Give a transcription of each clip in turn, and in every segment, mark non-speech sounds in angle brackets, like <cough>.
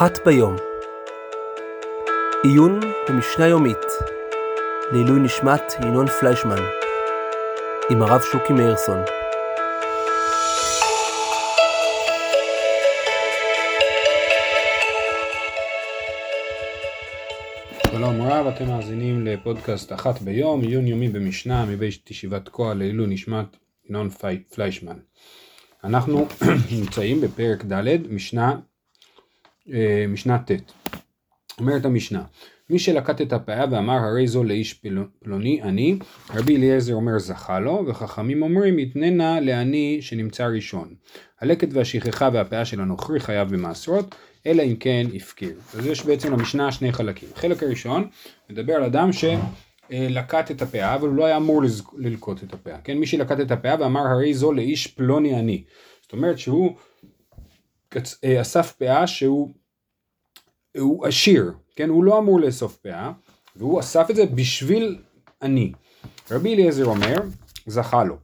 אחת ביום. עיון במשנה יומית לעילוי נשמת ינון פליישמן עם הרב שוקי מאירסון. שלום רב, אתם מאזינים לפודקאסט אחת ביום, עיון יומי במשנה מבית ישיבת תקוע לעילוי נשמת ינון פליישמן. אנחנו <clears throat> נמצאים בפרק ד', משנה, משנה ט'. אומרת המשנה, מי שלקט את הפאה ואמר הרי זו לאיש פלוני אני, רבי אליעזר אומר זכה לו, וחכמים אומרים יתננה לעני שנמצא ראשון. הלקט והשכחה והפאה של הנוכרי חייב במעשרות, אלא אם כן הפקיר. אז יש בעצם למשנה שני חלקים. החלק הראשון מדבר על אדם שלקט את הפאה, אבל הוא לא היה אמור ללקוט את הפאה. כן, מי שלקט את הפאה ואמר הרי זו לאיש פלוני אני. זאת אומרת שהוא אה, אסף פאה שהוא הוא עשיר, כן, הוא לא אמור לאסוף פאה, והוא אסף את זה בשביל אני. רבי אליעזר אומר, זכה לו.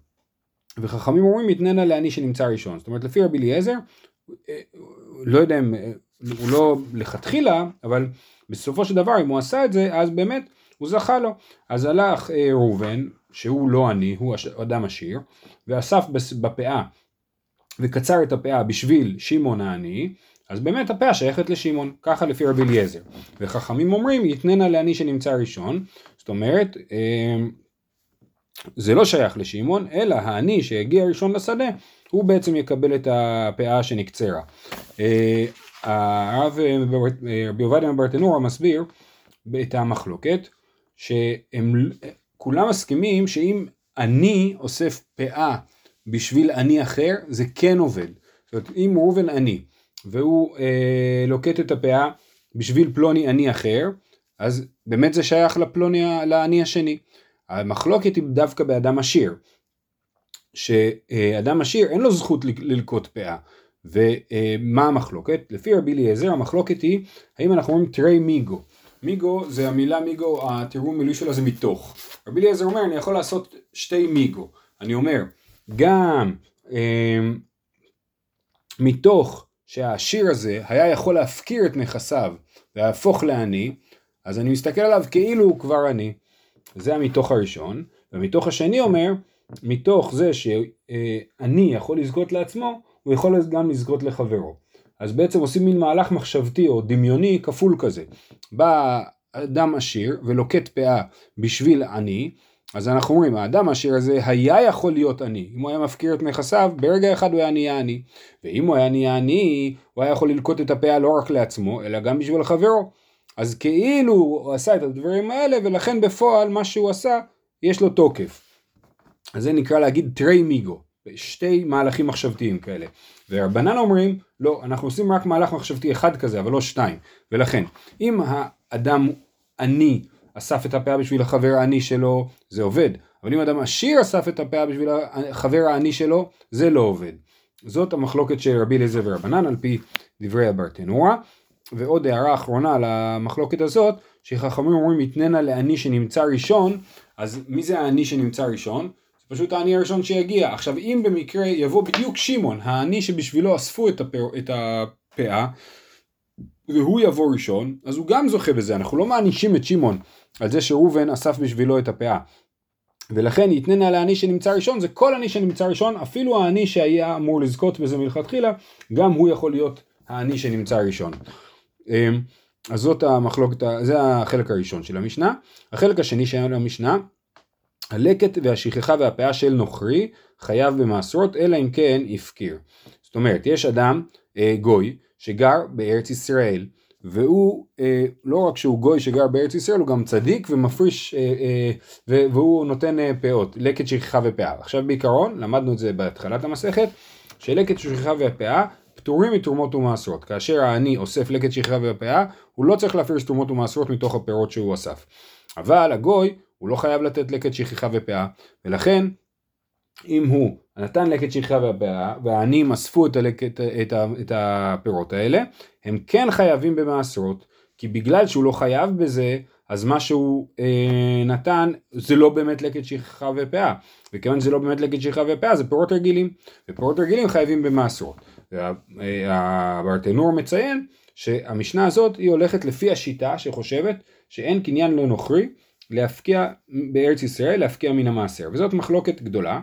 וחכמים אומרים, יתננה לעני שנמצא ראשון. זאת אומרת, לפי רבי אליעזר, אה, לא יודע אם, אה, הוא לא לכתחילה, אבל בסופו של דבר, אם הוא עשה את זה, אז באמת הוא זכה לו. אז הלך אה, ראובן, שהוא לא עני, הוא אדם עשיר, ואסף בפאה, וקצר את הפאה בשביל שמעון העני, אז באמת הפאה שייכת לשמעון, ככה לפי רבי אליעזר. וחכמים אומרים, יתננה לעני שנמצא ראשון, זאת אומרת, אמ, זה לא שייך לשמעון, אלא העני שהגיע ראשון לשדה, הוא בעצם יקבל את הפאה שנקצרה. אה, הרב אה, רבי עובדיה מברטנורה מסביר את המחלוקת, שהם כולם מסכימים שאם אני אוסף פאה בשביל אני אחר, זה כן עובד. זאת אומרת, אם ראובן אני, והוא אה, לוקט את הפאה בשביל פלוני עני אחר, אז באמת זה שייך לפלוני, לעני השני. המחלוקת היא דווקא באדם עשיר, שאדם עשיר אין לו זכות ללקוט פאה. ומה המחלוקת? לפי רבי אליעזר המחלוקת היא האם אנחנו אומרים תרי מיגו. מיגו זה המילה מיגו, התרגום מילוי שלו זה מתוך. רבי אליעזר אומר אני יכול לעשות שתי מיגו. אני אומר גם אה, מתוך שהעשיר הזה היה יכול להפקיר את נכסיו ולהפוך לעני, אז אני מסתכל עליו כאילו הוא כבר עני. זה המתוך הראשון, ומתוך השני אומר, מתוך זה שאני יכול לזכות לעצמו, הוא יכול גם לזכות לחברו. אז בעצם עושים מין מהלך מחשבתי או דמיוני כפול כזה. בא אדם עשיר ולוקט פאה בשביל עני, אז אנחנו אומרים, האדם העשיר הזה היה יכול להיות עני. אם הוא היה מפקיר את נכסיו, ברגע אחד הוא היה נהיה עני. ואם הוא היה נהיה עני, הוא היה יכול ללקוט את הפאה לא רק לעצמו, אלא גם בשביל חברו. אז כאילו הוא עשה את הדברים האלה, ולכן בפועל מה שהוא עשה, יש לו תוקף. אז זה נקרא להגיד טרי מיגו. שתי מהלכים מחשבתיים כאלה. ורבנן אומרים, לא, אנחנו עושים רק מהלך מחשבתי אחד כזה, אבל לא שתיים. ולכן, אם האדם עני, אסף את הפאה בשביל החבר העני שלו, זה עובד. אבל אם אדם עשיר אסף את הפאה בשביל החבר העני שלו, זה לא עובד. זאת המחלוקת של רבי אליעזר ורבנן על פי דברי הברטנורה. ועוד הערה אחרונה על המחלוקת הזאת, שחכמים אומרים יתננה לעני שנמצא ראשון, אז מי זה העני שנמצא ראשון? זה פשוט העני הראשון שיגיע. עכשיו אם במקרה יבוא בדיוק שמעון, העני שבשבילו אספו את, הפא, את הפאה, והוא יבוא ראשון, אז הוא גם זוכה בזה, אנחנו לא מענישים את שמעון על זה שראובן אסף בשבילו את הפאה. ולכן יתננה לעני שנמצא ראשון, זה כל עני שנמצא ראשון, אפילו העני שהיה אמור לזכות בזה מלכתחילה, גם הוא יכול להיות העני שנמצא ראשון. אמ, אז זאת המחלוקת, זה החלק הראשון של המשנה. החלק השני של המשנה, הלקט והשכחה והפאה של נוכרי חייב במעשרות, אלא אם כן הפקיר. זאת אומרת, יש אדם, אה, גוי, שגר בארץ ישראל, והוא אה, לא רק שהוא גוי שגר בארץ ישראל, הוא גם צדיק ומפריש, אה, אה, והוא נותן אה, פאות, לקט שכחה ופאה. עכשיו בעיקרון, למדנו את זה בהתחלת המסכת, שלקט שכחה ופאה פטורים מתרומות ומעשרות. כאשר העני אוסף לקט שכחה ופאה, הוא לא צריך להפריש תרומות ומעשרות מתוך הפירות שהוא אסף. אבל הגוי, הוא לא חייב לתת לקט שכחה ופאה, ולכן אם הוא נתן לקט שכחה והפאה, והעניים אספו את, הלקט, את, ה, את הפירות האלה, הם כן חייבים במעשרות, כי בגלל שהוא לא חייב בזה, אז מה שהוא אה, נתן זה לא באמת לקט שכחה ופאה, וכיוון שזה לא באמת לקט שכחה ופאה זה פירות רגילים, ופירות רגילים חייבים במעשרות. והברטנור מציין שהמשנה הזאת היא הולכת לפי השיטה שחושבת שאין קניין לנוכרי להפקיע בארץ ישראל, להפקיע מן המעשר, וזאת מחלוקת גדולה.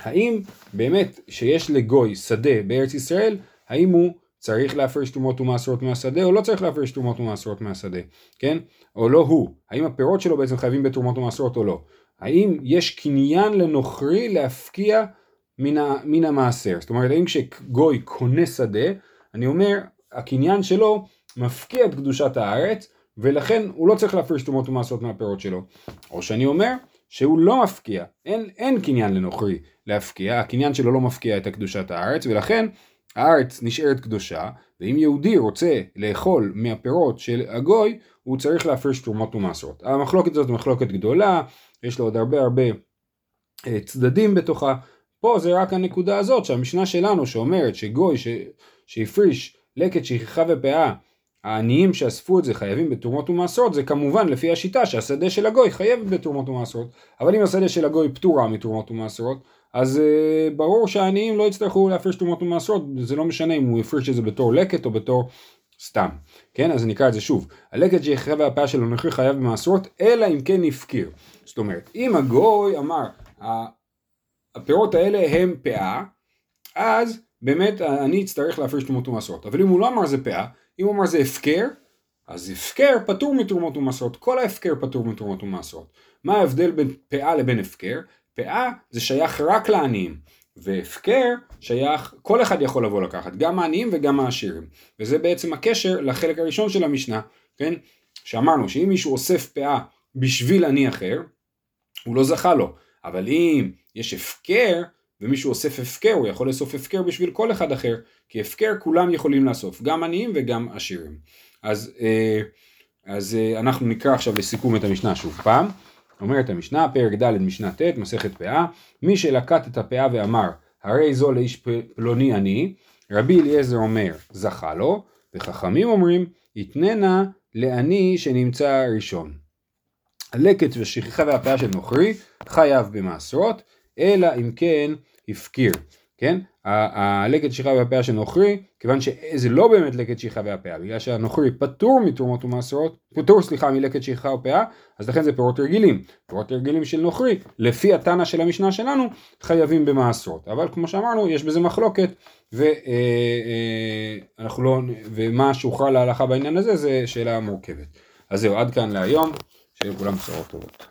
האם באמת שיש לגוי שדה בארץ ישראל, האם הוא צריך להפריש תרומות ומעשרות מהשדה או לא צריך להפריש תרומות ומעשרות מהשדה, כן? או לא הוא, האם הפירות שלו בעצם חייבים בתרומות ומעשרות או לא. האם יש קניין לנוכרי להפקיע מן, ה, מן המעשר, זאת אומרת האם כשגוי קונה שדה, אני אומר הקניין שלו מפקיע את קדושת הארץ ולכן הוא לא צריך להפריש תרומות ומעשרות מהפירות שלו. או שאני אומר שהוא לא מפקיע, אין, אין קניין לנוכרי להפקיע, הקניין שלו לא מפקיע את קדושת הארץ ולכן הארץ נשארת קדושה, ואם יהודי רוצה לאכול מהפירות של הגוי, הוא צריך להפריש תרומות ומעשרות. המחלוקת הזאת מחלוקת גדולה, יש לו עוד הרבה הרבה אה, צדדים בתוכה. פה זה רק הנקודה הזאת שהמשנה שלנו שאומרת שגוי ש... שהפריש לקט שכחה ופאה העניים שאספו את זה חייבים בתרומות ומעשרות זה כמובן לפי השיטה שהשדה של הגוי חייב בתרומות ומעשרות. אבל אם השדה של הגוי פטורה מתרומות ומעשרות אז uh, ברור שהעניים לא יצטרכו להפריש תרומות ומעשרות. זה לא משנה אם הוא יפריש את זה בתור לקט או בתור סתם. כן? אז נקרא את זה שוב. הלקט שיחרב והפאה שלו נכרי חייב במעשרות אלא אם כן הפקיר. זאת אומרת אם הגוי אמר הפירות האלה הם פאה אז באמת אני אצטרך להפריש תרומות ומעשרות. אבל אם הוא לא אמר זה פאה אם הוא אמר זה הפקר, אז הפקר פטור מתרומות ומעשרות, כל ההפקר פטור מתרומות ומעשרות. מה ההבדל בין פאה לבין הפקר? פאה זה שייך רק לעניים, והפקר שייך, כל אחד יכול לבוא לקחת, גם העניים וגם העשירים. וזה בעצם הקשר לחלק הראשון של המשנה, כן? שאמרנו שאם מישהו אוסף פאה בשביל עני אחר, הוא לא זכה לו. אבל אם יש הפקר, ומישהו אוסף הפקר, הוא יכול לאסוף הפקר בשביל כל אחד אחר, כי הפקר כולם יכולים לאסוף, גם עניים וגם עשירים. אז, אה, אז אה, אנחנו נקרא עכשיו לסיכום את המשנה שוב פעם. אומרת המשנה, פרק ד' משנה ט', מסכת פאה, מי שלקט את הפאה ואמר, הרי זו לאיש פלוני אני, רבי אליעזר אומר, זכה לו, וחכמים אומרים, יתננה לעני שנמצא ראשון. הלקט ושכחה והפאה של נוכרי חייב במעשרות, אלא אם כן הפקיר, כן? הלקט שכחה והפאה של נוכרי, כיוון שזה לא באמת לקט שכחה והפאה, בגלל שהנוכרי פטור מתרומות ומעשרות, פטור סליחה מלקט שכחה ופאה, אז לכן זה פירות רגילים. פירות רגילים של נוכרי, לפי התנא של המשנה שלנו, חייבים במעשרות. אבל כמו שאמרנו, יש בזה מחלוקת, ואנחנו אה, אה, לא, ומה שהוכרע להלכה בעניין הזה, זה שאלה מורכבת. אז זהו, עד כאן להיום, שיהיו כולם בשורות טובות.